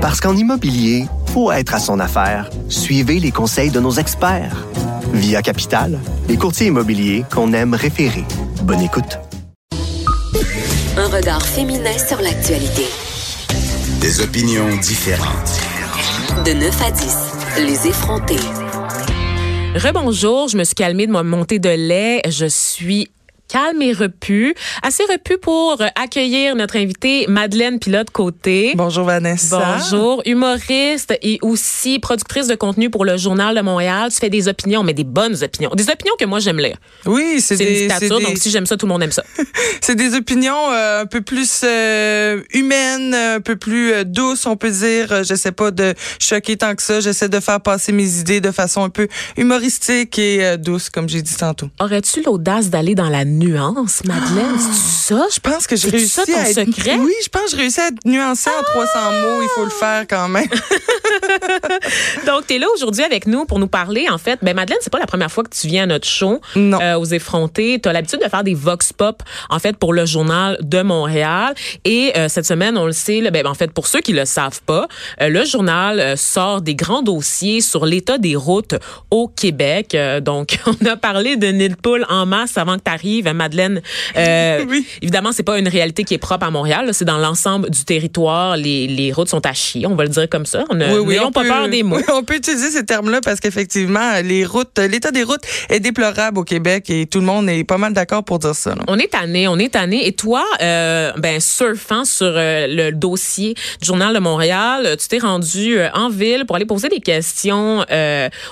Parce qu'en immobilier, faut être à son affaire. Suivez les conseils de nos experts. Via Capital, les courtiers immobiliers qu'on aime référer. Bonne écoute. Un regard féminin sur l'actualité. Des opinions différentes. De 9 à 10, les effrontés. Rebonjour, je me suis calmée de ma montée de lait. Je suis calme et repu. Assez repu pour accueillir notre invitée Madeleine Pilote-Côté. Bonjour Vanessa. Bonjour, humoriste et aussi productrice de contenu pour le Journal de Montréal. Tu fais des opinions, mais des bonnes opinions. Des opinions que moi j'aime lire. Oui, c'est C'est des... c'est donc des- si j'aime ça, tout le monde aime ça. C'est des opinions euh, un peu plus euh, humaines, un peu plus euh, douces, on peut dire. Euh, J'essaie pas de choquer tant que ça. J'essaie de faire passer mes idées de façon un peu humoristique et euh, douce, comme j'ai dit tantôt. Aurais-tu l'audace d'aller dans la nuance, Madeleine? C'est ça? Je pense que j'ai réussi ça ton à être... secret? Oui, je pense que j'ai réussi à être nuancée en 300 mots. Il faut le faire quand même. Donc, tu es là aujourd'hui avec nous pour nous parler. En fait, ben Madeleine, c'est pas la première fois que tu viens à notre show Non. euh, aux effrontés. Tu as l'habitude de faire des vox pop, en fait, pour le journal de Montréal. Et euh, cette semaine, on le sait, là, ben, en fait, pour ceux qui le savent pas, euh, le journal euh, sort des grands dossiers sur l'état des routes au Québec. Euh, donc, on a parlé de nid de poule en masse avant que tu arrives, Madeleine. Euh, Oui. Évidemment, c'est pas une réalité qui est propre à Montréal. C'est dans l'ensemble du territoire. Les, les routes sont à chier, on va le dire comme ça. On a- N'ayons on pas peut- peur des mots. oui, on peut utiliser ces termes-là parce qu'effectivement, les routes, l'état des routes est déplorable au Québec et tout le monde est pas mal d'accord pour dire ça. là. On est tanné, on est tanné. Et toi, euh, ben surfant sur euh, le dossier du journal de Montréal, tu t'es rendu euh, en ville pour aller poser des questions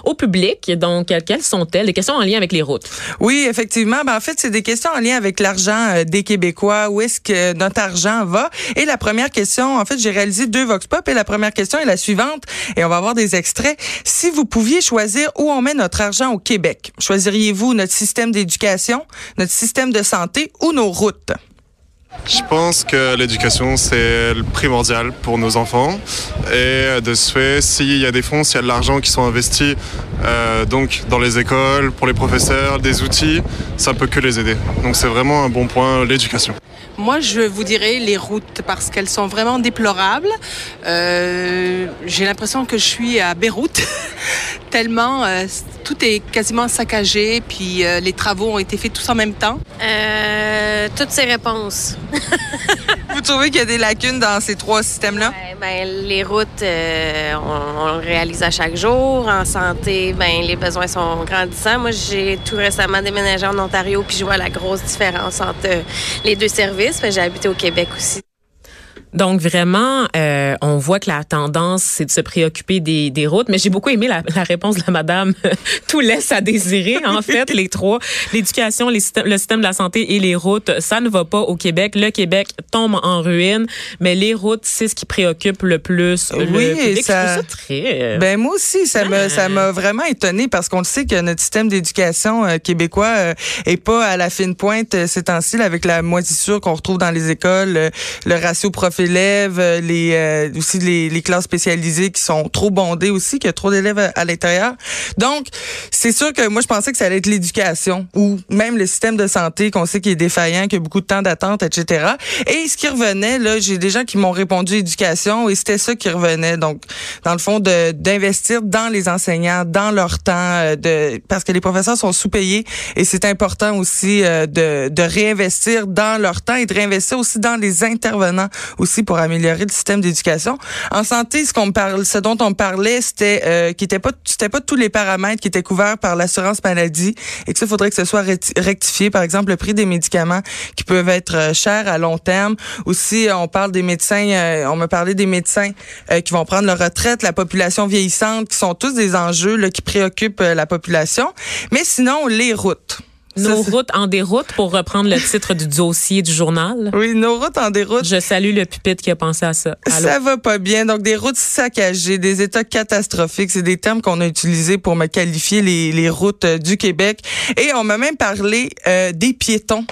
au public. Donc, quelles sont-elles? Des questions en lien avec les routes. Oui, effectivement. Ben, en fait, c'est des questions en lien avec l'argent des Québécois. Où est-ce que notre argent va? Et la première question, en fait, j'ai réalisé deux Vox Pop et la première question est la suivante. Et on va avoir des extraits. Si vous pouviez choisir où on met notre argent au Québec, choisiriez-vous notre système d'éducation, notre système de santé ou nos routes? Je pense que l'éducation, c'est le primordial pour nos enfants. Et de ce fait, s'il y a des fonds, s'il y a de l'argent qui sont investis euh, donc dans les écoles, pour les professeurs, des outils, ça peut que les aider. Donc c'est vraiment un bon point, l'éducation. Moi, je vous dirais les routes parce qu'elles sont vraiment déplorables. Euh, J'ai l'impression que je suis à Beyrouth, tellement euh, tout est quasiment saccagé, puis euh, les travaux ont été faits tous en même temps. Toutes ces réponses. Vous trouvez qu'il y a des lacunes dans ces trois systèmes-là? Ben, les routes, euh, on, on réalise à chaque jour. En santé, ben, les besoins sont grandissants. Moi, j'ai tout récemment déménagé en Ontario, puis je vois la grosse différence entre euh, les deux services. Ben, j'ai habité au Québec aussi. Donc vraiment, euh, on voit que la tendance, c'est de se préoccuper des, des routes. Mais j'ai beaucoup aimé la, la réponse de la madame. Tout laisse à désirer, en fait, les trois. L'éducation, les systèmes- le système de la santé et les routes, ça ne va pas au Québec. Le Québec tombe en ruine, mais les routes, c'est ce qui préoccupe le plus le Oui, et public. ça- Je ça très... Ben moi aussi, ça me Ah. ça m'a vraiment étonné parce qu'on le sait que notre système d'éducation euh, québécois euh, est pas à la fine pointe euh, ces temps-ci avec la moisissure qu'on retrouve dans les écoles, le ratio prof-élève, euh, les euh, aussi les, classes spécialisées qui sont trop bondées aussi, qu'il y a trop d'élèves à, l'intérieur. Donc c'est sûr que moi je pensais que ça allait être l'éducation ou même le système de santé qu'on sait qu'il est défaillant, qu'il y a beaucoup de temps d'attente, etc. Et ce qui revenait là, j'ai des gens qui m'ont répondu éducation et c'était ça qui revenait. Donc dans le fond d'investir dans les enseignants, dans leur temps, euh, de parce que les professeurs sont sous-payés et c'est important aussi de, de réinvestir dans leur temps et de réinvestir aussi dans les intervenants aussi pour améliorer le système d'éducation. En santé, ce qu'on parle, ce dont on parlait, c'était euh, qui était pas c'était pas tous les paramètres qui étaient couverts par l'assurance maladie et que ça faudrait que ce soit recti- rectifié. Par exemple, le prix des médicaments qui peuvent être euh, chers à long terme. Aussi, euh, on parle des médecins. euh, on me parlait des médecins euh, qui vont prendre leur retraite, la population vieillissante, qui sont tous des enjeux là, qui préoccupent euh, la population. Mais sinon, les routes. Nos routes en déroute, pour reprendre le titre du dossier du journal. Oui, nos routes en déroute. Je salue le pupitre qui a pensé à ça. Allô? Ça va pas bien. Donc, des routes saccagées, des états catastrophiques, c'est des termes qu'on a utilisés pour me qualifier les, les routes euh, du Québec. Et on m'a même parlé euh, des piétons.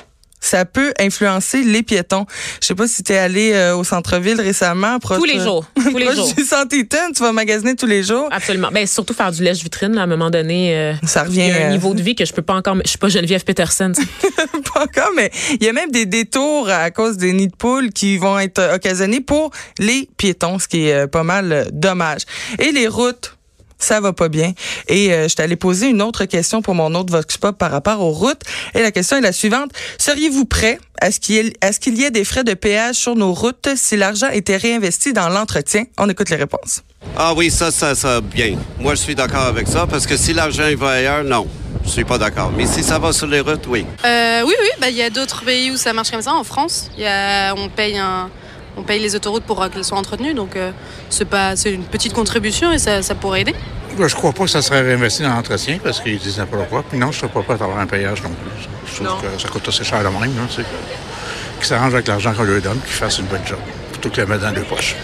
Ça peut influencer les piétons. Je sais pas si tu es allé euh, au centre-ville récemment. Tous les jours. Tous les jours. Santéton, tu vas magasiner tous les jours. Absolument. Ben, surtout faire du lèche-vitrine, là, à un moment donné. euh, Ça revient. il y a un euh, niveau de vie que je peux pas encore. Je suis pas Geneviève Peterson. pas encore, mais il y a même des détours à cause des nids de poules qui vont être euh, occasionnés pour les piétons, ce qui est euh, pas mal euh, dommage. Et les routes. Ça va pas bien. Et euh, je t'allais poser une autre question pour mon autre Vox Pop par rapport aux routes. Et la question est la suivante. Seriez-vous prêt à ce qu'il y, ait- y des frais de péage sur nos routes si l'argent était réinvesti dans l'entretien? On écoute les réponses. Ah oui, ça, ça, ça, bien. Moi, je suis d'accord avec ça, parce que si l'argent il va ailleurs, non. Je suis pas d'accord. Mais si ça va sur les routes, oui. Euh, oui, oui, bah, il y a d'autres pays où ça marche comme ça. En France, il y a, on, paye un, on paye les autoroutes pour euh, qu'elles soient entretenues. Donc, euh, c'est pas, c'est une petite contribution et ça, ça pourrait aider. Ben, je crois pas que ça serait réinvesti dans l'entretien parce qu'ils disent n'importe quoi. Puis non, je ne serais pas prêt à avoir un payage non plus. Je trouve que ça coûte assez cher de même. Là, tu sais, que- Qu'ils s'arrangent avec l'argent qu'on leur donne, qu'ils fassent une bonne job, plutôt que de le mettre dans les poches.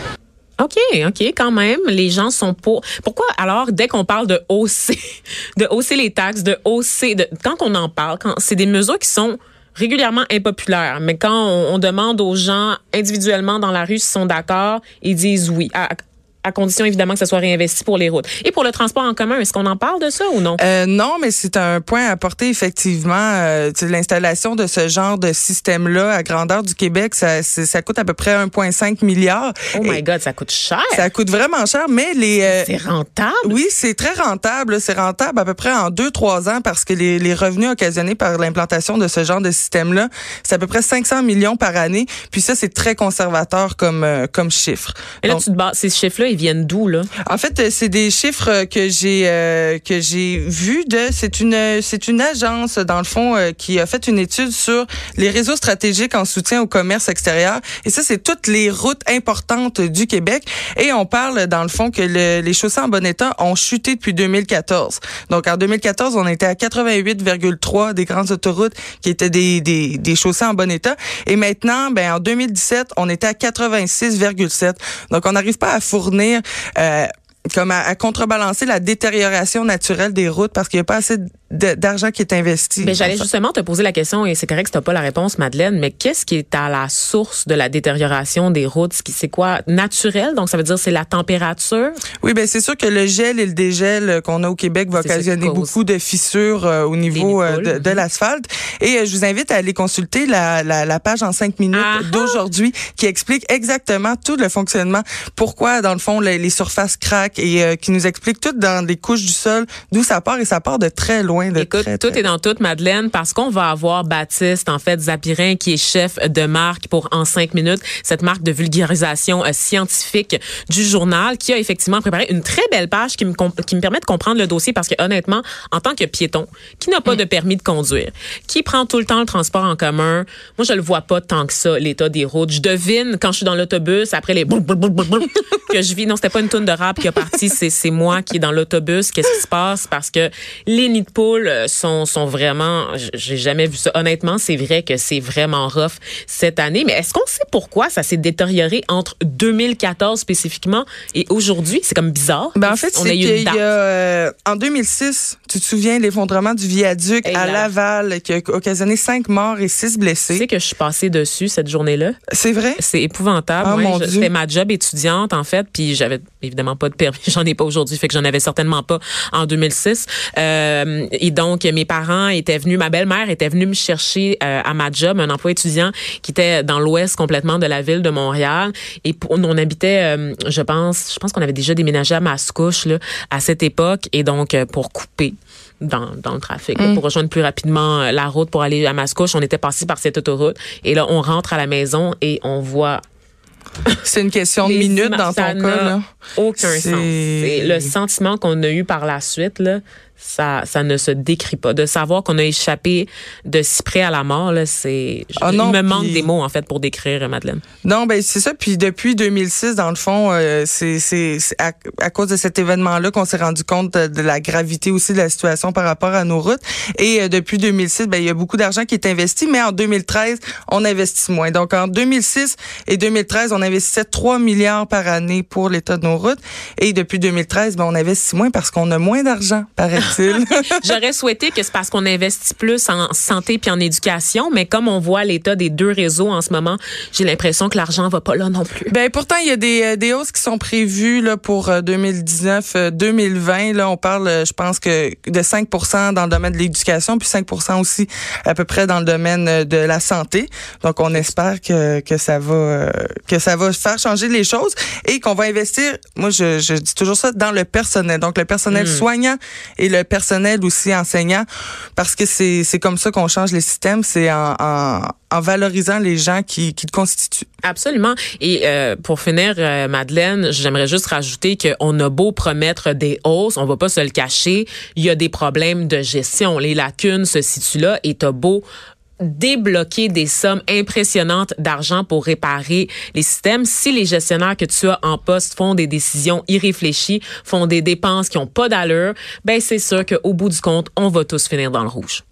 OK, OK, quand même, les gens sont pour. Pourquoi alors, dès qu'on parle de hausser, de hausser les taxes, de hausser, de, quand on en parle, quand c'est des mesures qui sont régulièrement impopulaires, mais quand on, demande aux gens individuellement dans la rue s'ils sont d'accord, ils disent oui. À condition évidemment que ça soit réinvesti pour les routes. Et pour le transport en commun, est-ce qu'on en parle de ça ou non? Euh, non, mais c'est un point à apporter effectivement. Euh, L'installation de ce genre de système-là à grandeur du Québec, ça, ça coûte à peu près 1,5 milliard. Oh my God, ça coûte cher. Ça coûte vraiment cher, mais les... euh, c'est rentable? oui, c'est très rentable. C'est rentable à peu près en deux, trois ans parce que les, les revenus occasionnés par l'implantation de ce genre de système-là, c'est à peu près 500 millions par année. Puis ça, c'est très conservateur comme, comme chiffre. Et là, Donc, tu te bases, ces chiffres-là, viennent d'où, là? en fait, euh, c'est des chiffres que j'ai euh, que j'ai vus de c'est une c'est une agence dans le fond euh, qui a fait une étude sur les réseaux stratégiques en soutien au commerce extérieur et ça c'est toutes les routes importantes du Québec et on parle dans le fond que le- les chaussées en bon état ont chuté depuis 2014. Donc en 2014, on était à 88,3 des grandes autoroutes qui étaient des des des chaussées en bon état et maintenant ben en 2017, on était à 86,7. Donc on n'arrive pas à fournir euh, comme à, à contrebalancer la détérioration naturelle des routes parce qu'il n'y a pas assez d'argent qui est investi. Mais j'allais justement te poser la question, et c'est correct que tu n'as pas la réponse, Madeleine, mais qu'est-ce qui est à la source de la détérioration des routes? C'est quoi? Naturel? Donc, ça veut dire c'est la température? Oui, ben c'est sûr que le gel et le dégel euh, qu'on a au Québec va occasionner beaucoup de fissures euh, au niveau euh, de, de mhm. l'asphalte. Et euh, je vous invite à aller consulter la, la, la page en cinq minutes Ah d'aujourd'hui qui explique exactement tout le fonctionnement, pourquoi dans le fond les, les surfaces craquent et qui nous explique tout dans les couches du sol d'où ça part et ça part de très loin. De Écoute, très, tout très est dans tout, Madeleine, parce qu'on va avoir Baptiste, en fait, Zapirin, qui est chef de marque pour En cinq minutes, cette marque de vulgarisation euh, scientifique du journal, qui a effectivement préparé une très belle page qui me, qui me permet de comprendre le dossier, parce que honnêtement, en tant que piéton, qui n'a pas de permis de conduire, qui prend tout le temps le transport en commun, moi, je le vois pas tant que ça, l'état des routes. Je devine, quand je suis dans l'autobus, après les que je vis, non, c'était pas une toune de rap qui a parti, c'est c'est moi qui est dans l'autobus. Qu'est-ce qui se passe? Parce que les nids de poules euh, sont, sont vraiment, j'ai jamais vu ça. Honnêtement, c'est vrai que c'est vraiment rough cette année. Mais est-ce qu'on sait pourquoi ça s'est détérioré entre 2014 spécifiquement et aujourd'hui? C'est comme bizarre. Ben en fait, c'est euh, en 2006, tu te souviens l'effondrement du viaduc à. Laval qui a occasionné cinq morts et six Tu sais blessés. que je suis passée dessus cette journée-là. C'est vrai? C'est épouvantable. Je- Dieu. C'était ma job étudiante, en fait, puis j'avais évidemment pas de permis. J'en ai pas aujourd'hui, fait que j'en avais certainement pas en 2006. Euh, et donc, mes parents étaient venus, ma belle-mère était venue me chercher euh, à ma job, un emploi étudiant qui était dans l'ouest complètement de la ville de Montréal. Et pour- on habitait, euh, je pense, je pense qu'on avait déjà déménagé à Mascouche là, à cette époque. Et donc, euh, pour couper dans, dans le trafic, là, pour rejoindre plus rapidement euh, la route pour aller à Mascouche, on était passé par cette autoroute. Et là, on rentre à la maison et on voit C'est une question de minutes dans ton cas. Là. Aucun sens. C'est le sentiment qu'on a eu par la suite, là, ça, ça ne se décrit pas. De savoir qu'on a échappé de si près à la mort, là, c'est, il me manque des mots, en fait, pour décrire, euh, Madeleine. Non, ben c'est ça. Puis depuis 2006, dans le fond, euh, c'est c'est c'est à, à cause de cet événement-là qu'on s'est rendu compte de, de la gravité aussi de la situation par rapport à nos routes. Et euh, depuis 2006, ben il y a beaucoup d'argent qui est investi, mais en 2013, on investit moins. Donc en 2006 et 2013, on investissait 3 milliards par année pour l'état de nos routes. Et depuis 2013, ben on investit moins parce qu'on a moins d'argent par hectare. Difficile. J'aurais souhaité que c'est parce qu'on investit plus en santé puis en éducation, mais comme on voit l'état des deux réseaux en ce moment, j'ai l'impression que l'argent va pas là non plus. Ben pourtant il y a des, euh, des hausses qui sont prévues là pour 2019 2020 là on parle je pense que de 5% dans le domaine de l'éducation puis 5% aussi à peu près dans le domaine de la santé. Donc on espère que que ça va que ça va faire changer les choses et qu'on va investir moi je, je dis toujours ça dans le personnel. Donc le personnel hmm. soignant et le personnel aussi enseignant parce que c'est comme ça qu'on change les systèmes, c'est en, en en valorisant les gens qui, qui le constituent. Absolument. Et euh, pour finir, euh, Madeleine, j'aimerais juste rajouter qu'on a beau promettre des hausses, on va pas se le cacher, il y a des problèmes de gestion. Les lacunes se situent là et t'as beau débloquer des sommes impressionnantes d'argent pour réparer les systèmes. Si les gestionnaires que tu as en poste font des décisions irréfléchies, font des dépenses qui ont pas d'allure, ben c'est sûr qu'au bout du compte, on va tous finir dans le rouge.